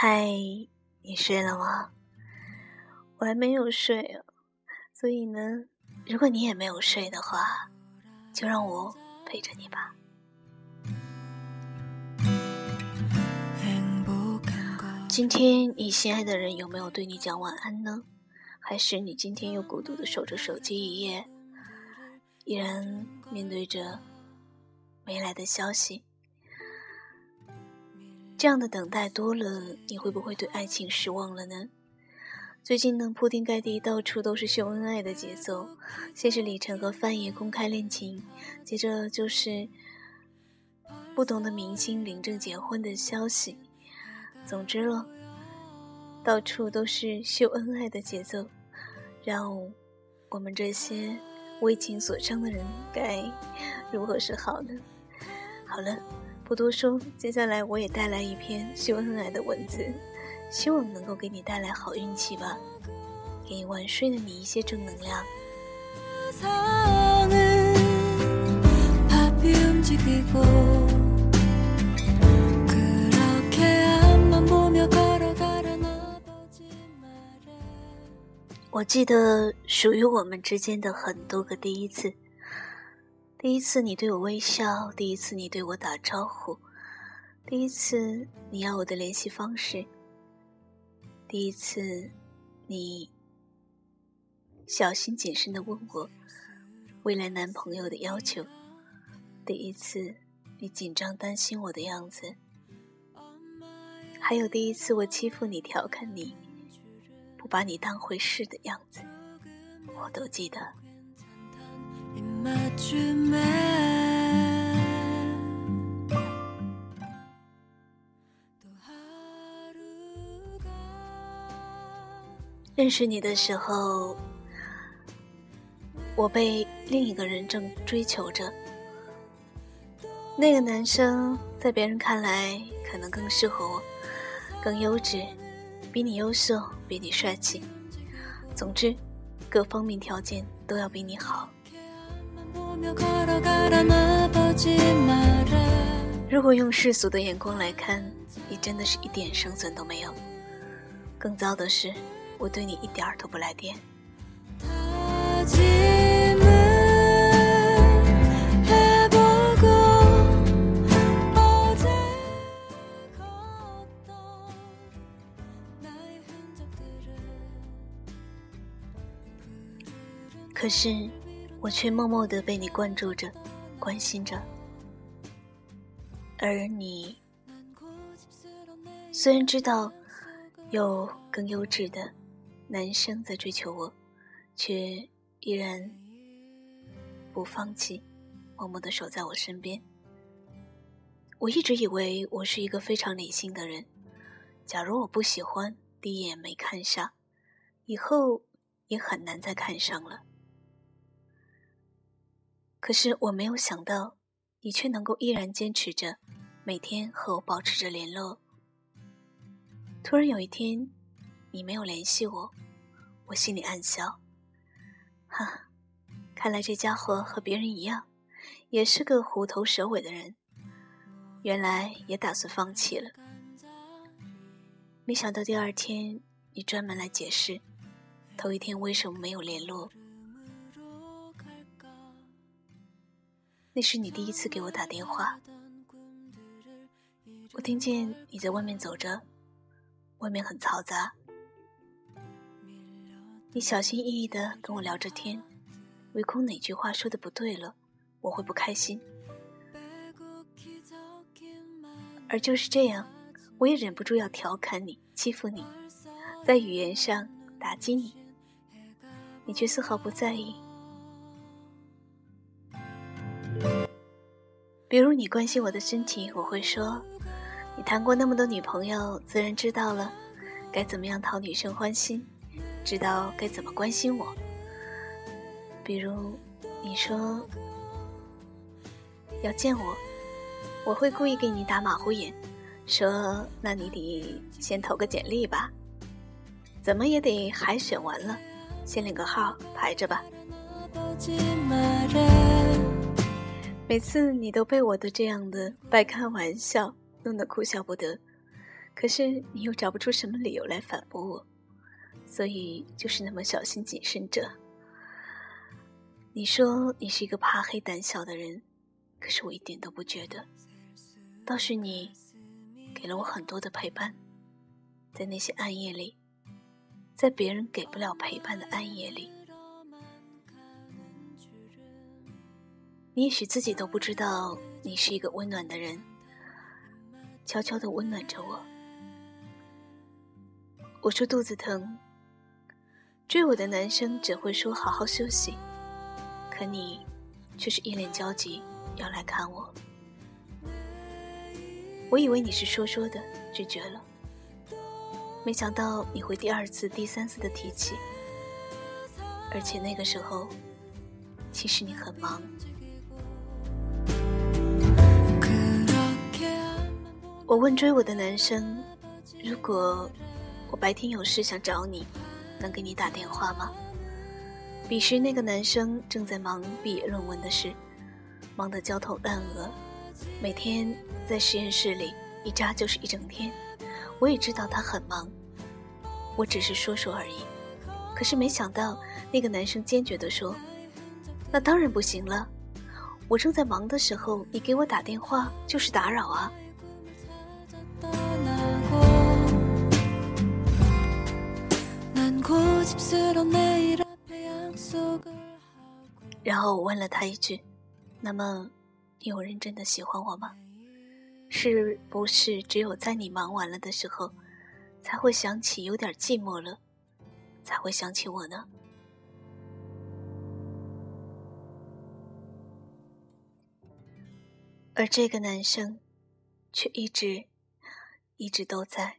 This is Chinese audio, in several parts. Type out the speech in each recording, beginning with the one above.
嗨，你睡了吗？我还没有睡啊，所以呢，如果你也没有睡的话，就让我陪着你吧。今天你心爱的人有没有对你讲晚安呢？还是你今天又孤独的守着手机一夜，依然面对着没来的消息？这样的等待多了，你会不会对爱情失望了呢？最近呢，铺天盖地，到处都是秀恩爱的节奏。先是李晨和范爷公开恋情，接着就是不同的明星领证结婚的消息。总之了，到处都是秀恩爱的节奏，让我们这些为情所伤的人该如何是好呢？好了。不多说，接下来我也带来一篇秀恩爱的文字，希望能够给你带来好运气吧，给晚睡的你一些正能量。我记得属于我们之间的很多个第一次。第一次你对我微笑，第一次你对我打招呼，第一次你要我的联系方式，第一次你小心谨慎的问我未来男朋友的要求，第一次你紧张担心我的样子，还有第一次我欺负你、调侃你、不把你当回事的样子，我都记得。认识你的时候，我被另一个人正追求着。那个男生在别人看来可能更适合我，更优质，比你优秀，比你帅气，总之，各方面条件都要比你好。如果用世俗的眼光来看，你真的是一点生存都没有。更糟的是，我对你一点儿都不来电。可是。我却默默的被你关注着，关心着，而你虽然知道有更优质的男生在追求我，却依然不放弃，默默的守在我身边。我一直以为我是一个非常理性的人，假如我不喜欢，第一眼没看上，以后也很难再看上了。可是我没有想到，你却能够依然坚持着，每天和我保持着联络。突然有一天，你没有联系我，我心里暗笑，哈，看来这家伙和别人一样，也是个虎头蛇尾的人，原来也打算放弃了。没想到第二天，你专门来解释，头一天为什么没有联络。那是你第一次给我打电话，我听见你在外面走着，外面很嘈杂。你小心翼翼的跟我聊着天，唯恐哪句话说的不对了，我会不开心。而就是这样，我也忍不住要调侃你、欺负你，在语言上打击你，你却丝毫不在意。比如你关心我的身体，我会说：“你谈过那么多女朋友，自然知道了该怎么样讨女生欢心，知道该怎么关心我。”比如你说要见我，我会故意给你打马虎眼，说：“那你得先投个简历吧，怎么也得海选完了，先领个号排着吧。”每次你都被我的这样的半开玩笑弄得哭笑不得，可是你又找不出什么理由来反驳我，所以就是那么小心谨慎着。你说你是一个怕黑胆小的人，可是我一点都不觉得，倒是你给了我很多的陪伴，在那些暗夜里，在别人给不了陪伴的暗夜里。你也许自己都不知道，你是一个温暖的人，悄悄的温暖着我。我说肚子疼，追我的男生只会说好好休息，可你却是一脸焦急要来看我。我以为你是说说的，拒绝了，没想到你会第二次、第三次的提起，而且那个时候，其实你很忙。我问追我的男生：“如果我白天有事想找你，能给你打电话吗？”彼时那个男生正在忙毕业论文的事，忙得焦头烂额，每天在实验室里一扎就是一整天。我也知道他很忙，我只是说说而已。可是没想到那个男生坚决地说：“那当然不行了，我正在忙的时候，你给我打电话就是打扰啊。”然后我问了他一句：“那么，你有认真的喜欢我吗？是不是只有在你忙完了的时候，才会想起有点寂寞了，才会想起我呢？”而这个男生，却一直，一直都在。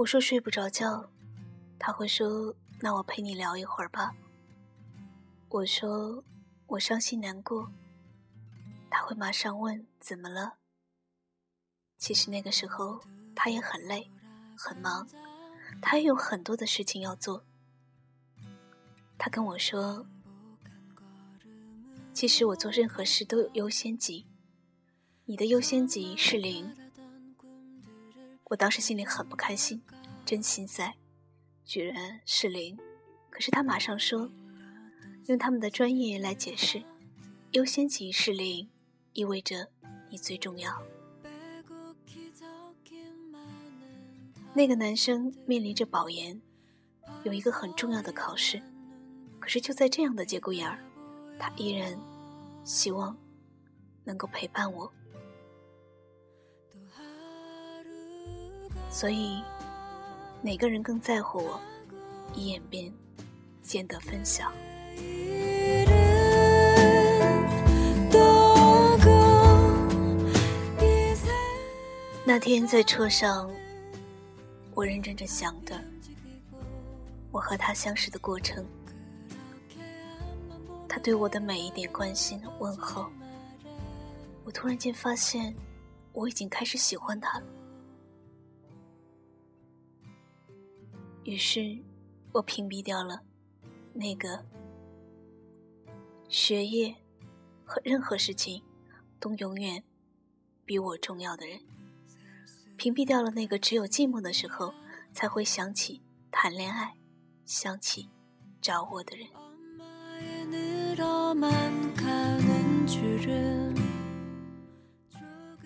我说睡不着觉，他会说：“那我陪你聊一会儿吧。”我说：“我伤心难过。”他会马上问：“怎么了？”其实那个时候他也很累，很忙，他也有很多的事情要做。他跟我说：“其实我做任何事都有优先级，你的优先级是零。”我当时心里很不开心，真心塞，居然是零。可是他马上说，用他们的专业来解释，优先级是零，意味着你最重要。那个男生面临着保研，有一个很重要的考试，可是就在这样的节骨眼儿，他依然希望能够陪伴我。所以，哪个人更在乎我，一眼便见得分晓。那天在车上，我认真着想的，我和他相识的过程，他对我的每一点关心问候，我突然间发现，我已经开始喜欢他了。于是，我屏蔽掉了那个学业和任何事情都永远比我重要的人，屏蔽掉了那个只有寂寞的时候才会想起谈恋爱、想起找我的人。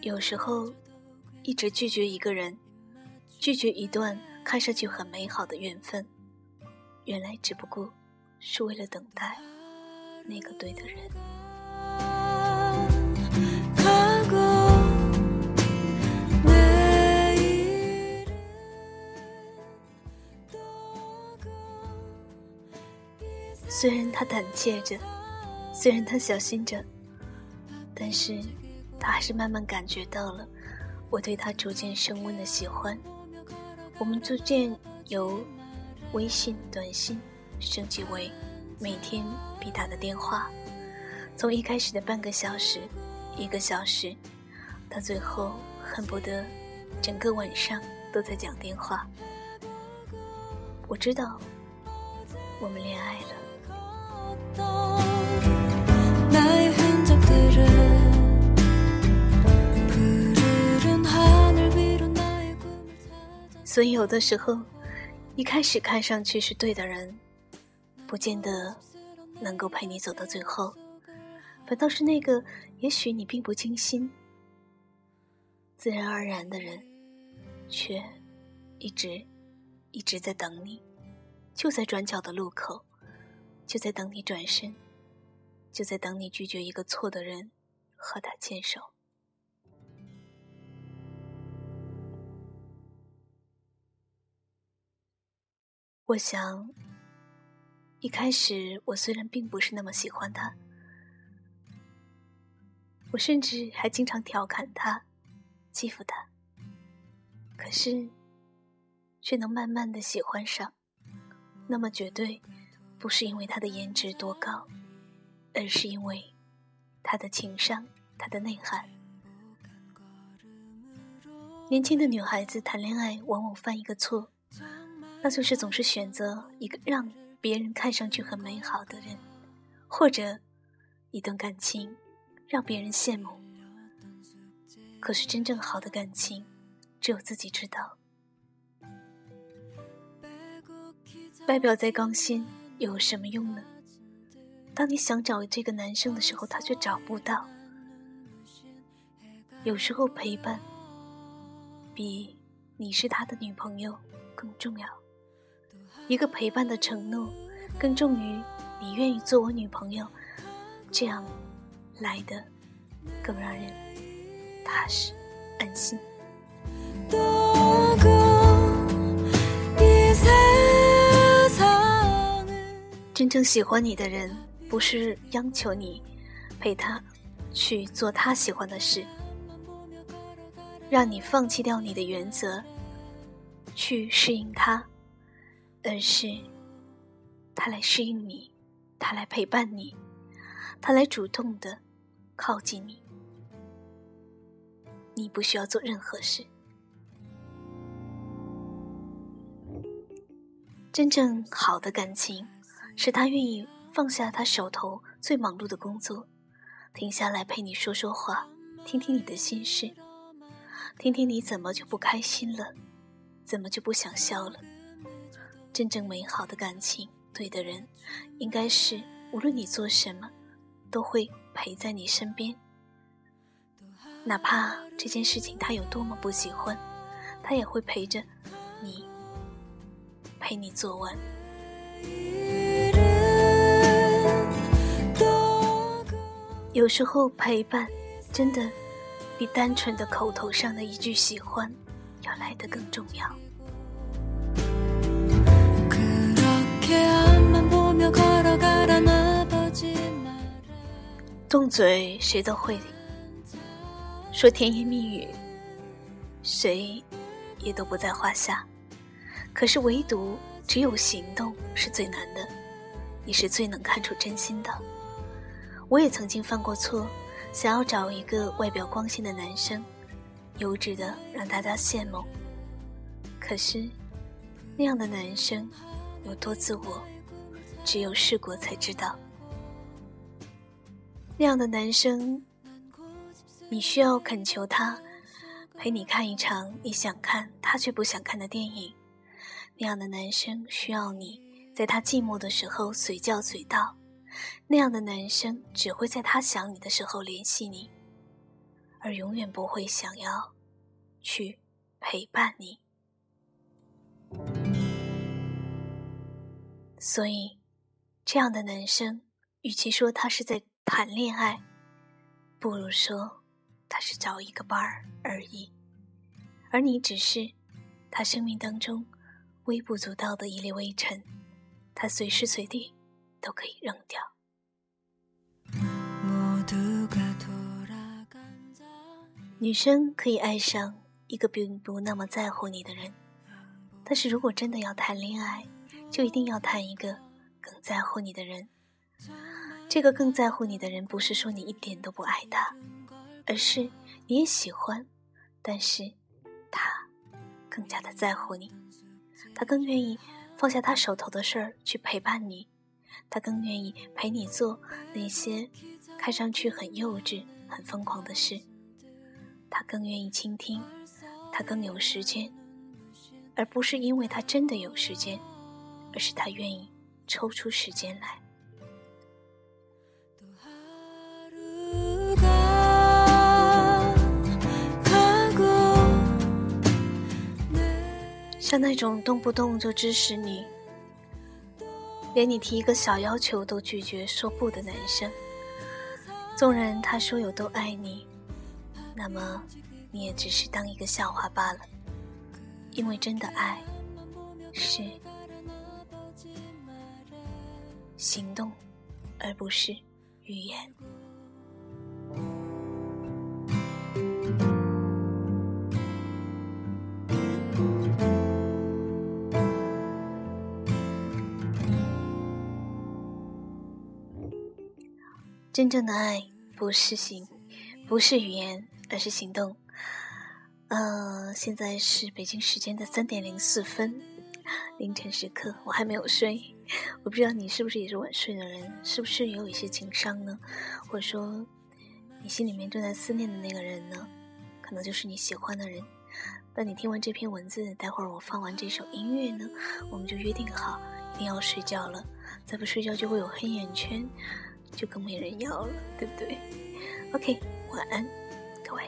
有时候，一直拒绝一个人，拒绝一段。看上去很美好的缘分，原来只不过是为了等待那个对的人。虽然他胆怯着，虽然他小心着，但是他还是慢慢感觉到了我对他逐渐升温的喜欢。我们逐渐由微信、短信升级为每天必打的电话，从一开始的半个小时、一个小时，到最后恨不得整个晚上都在讲电话。我知道，我们恋爱了。所以有的时候，一开始看上去是对的人，不见得能够陪你走到最后，反倒是那个也许你并不精心、自然而然的人，却一直一直在等你，就在转角的路口，就在等你转身，就在等你拒绝一个错的人和他牵手。我想，一开始我虽然并不是那么喜欢他，我甚至还经常调侃他、欺负他，可是却能慢慢的喜欢上。那么绝对不是因为他的颜值多高，而是因为他的情商、他的内涵。年轻的女孩子谈恋爱往往犯一个错。那就是总是选择一个让别人看上去很美好的人，或者一段感情让别人羡慕。可是真正好的感情，只有自己知道。外表再光鲜又有什么用呢？当你想找这个男生的时候，他却找不到。有时候陪伴比你是他的女朋友更重要。一个陪伴的承诺，更重于你愿意做我女朋友，这样来的更让人踏实安心。真正喜欢你的人，不是央求你陪他去做他喜欢的事，让你放弃掉你的原则，去适应他。而是，他来适应你，他来陪伴你，他来主动的靠近你，你不需要做任何事。真正好的感情，是他愿意放下他手头最忙碌的工作，停下来陪你说说话，听听你的心事，听听你怎么就不开心了，怎么就不想笑了。真正美好的感情，对的人，应该是无论你做什么，都会陪在你身边。哪怕这件事情他有多么不喜欢，他也会陪着你，陪你做完。有时候陪伴，真的比单纯的口头上的一句喜欢，要来得更重要。动嘴谁都会说甜言蜜语，谁也都不在话下。可是唯独只有行动是最难的，也是最能看出真心的。我也曾经犯过错，想要找一个外表光鲜的男生，优质的让大家羡慕。可是那样的男生有多自我？只有试过才知道，那样的男生，你需要恳求他陪你看一场你想看他却不想看的电影。那样的男生需要你在他寂寞的时候随叫随到。那样的男生只会在他想你的时候联系你，而永远不会想要去陪伴你。所以。这样的男生，与其说他是在谈恋爱，不如说他是找一个伴儿而已。而你只是他生命当中微不足道的一粒微尘，他随时随地都可以扔掉。女生可以爱上一个并不那么在乎你的人，但是如果真的要谈恋爱，就一定要谈一个。更在乎你的人，这个更在乎你的人，不是说你一点都不爱他，而是你也喜欢，但是他更加的在乎你，他更愿意放下他手头的事儿去陪伴你，他更愿意陪你做那些看上去很幼稚、很疯狂的事，他更愿意倾听，他更有时间而不是因为他真的有时间，而是他愿意抽出时间来。像那种动不动就支持你，连你提一个小要求都拒绝说不的男生，纵然他说有多爱你，那么你也只是当一个笑话罢了。因为真的爱是行动，而不是语言。真正的爱不是行，不是语言，而是行动。呃，现在是北京时间的三点零四分，凌晨时刻，我还没有睡。我不知道你是不是也是晚睡的人，是不是也有一些情伤呢？或者说，你心里面正在思念的那个人呢？可能就是你喜欢的人。当你听完这篇文字，待会儿我放完这首音乐呢，我们就约定好一定要睡觉了。再不睡觉就会有黑眼圈，就更没人要了，对不对？OK，晚安，各位。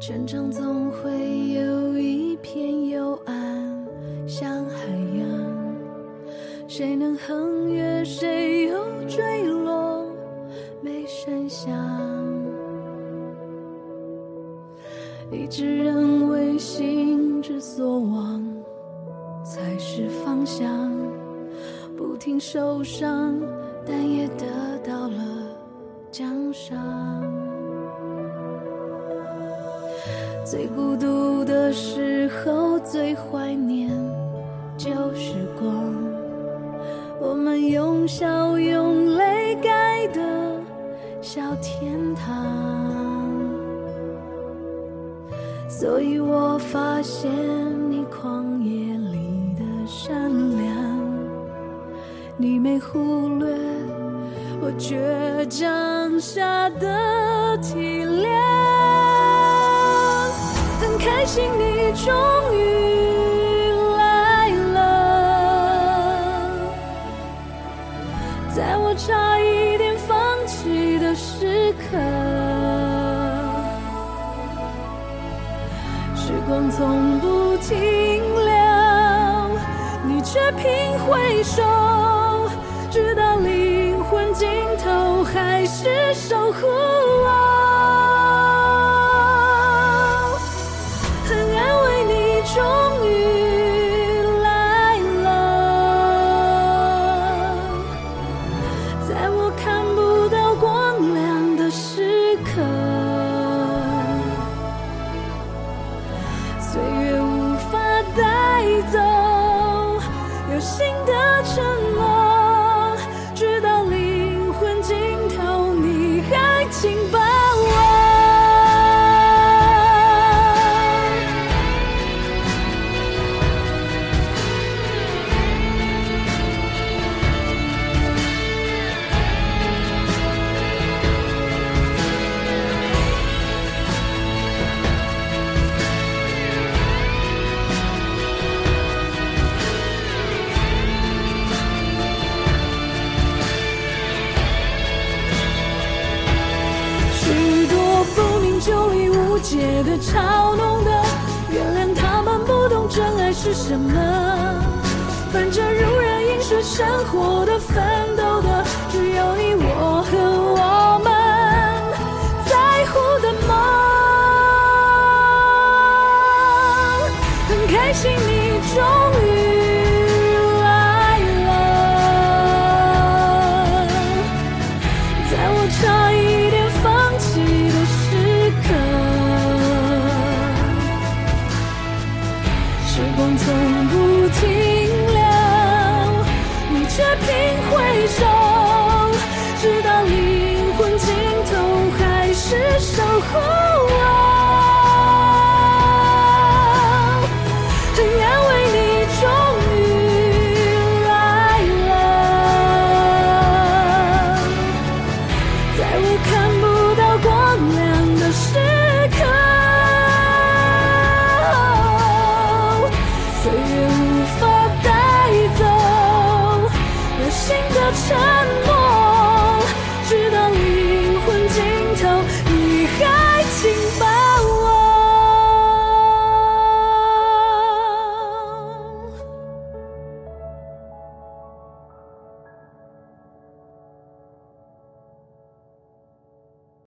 成长总会有一片幽暗，像海洋，谁能横越，谁又坠落，没声响。一直认为心之所往，才是方向，不停受伤，但也得到了奖赏。最孤独的时候，最怀念旧时光。我们用笑用泪盖的小天堂。所以我发现你旷野里的善良，你没忽略我倔强下的体谅。开心，你终于来了，在我差一点放弃的时刻，时光从不停留，你却频回首，直到灵魂尽头，还是守护我。defender.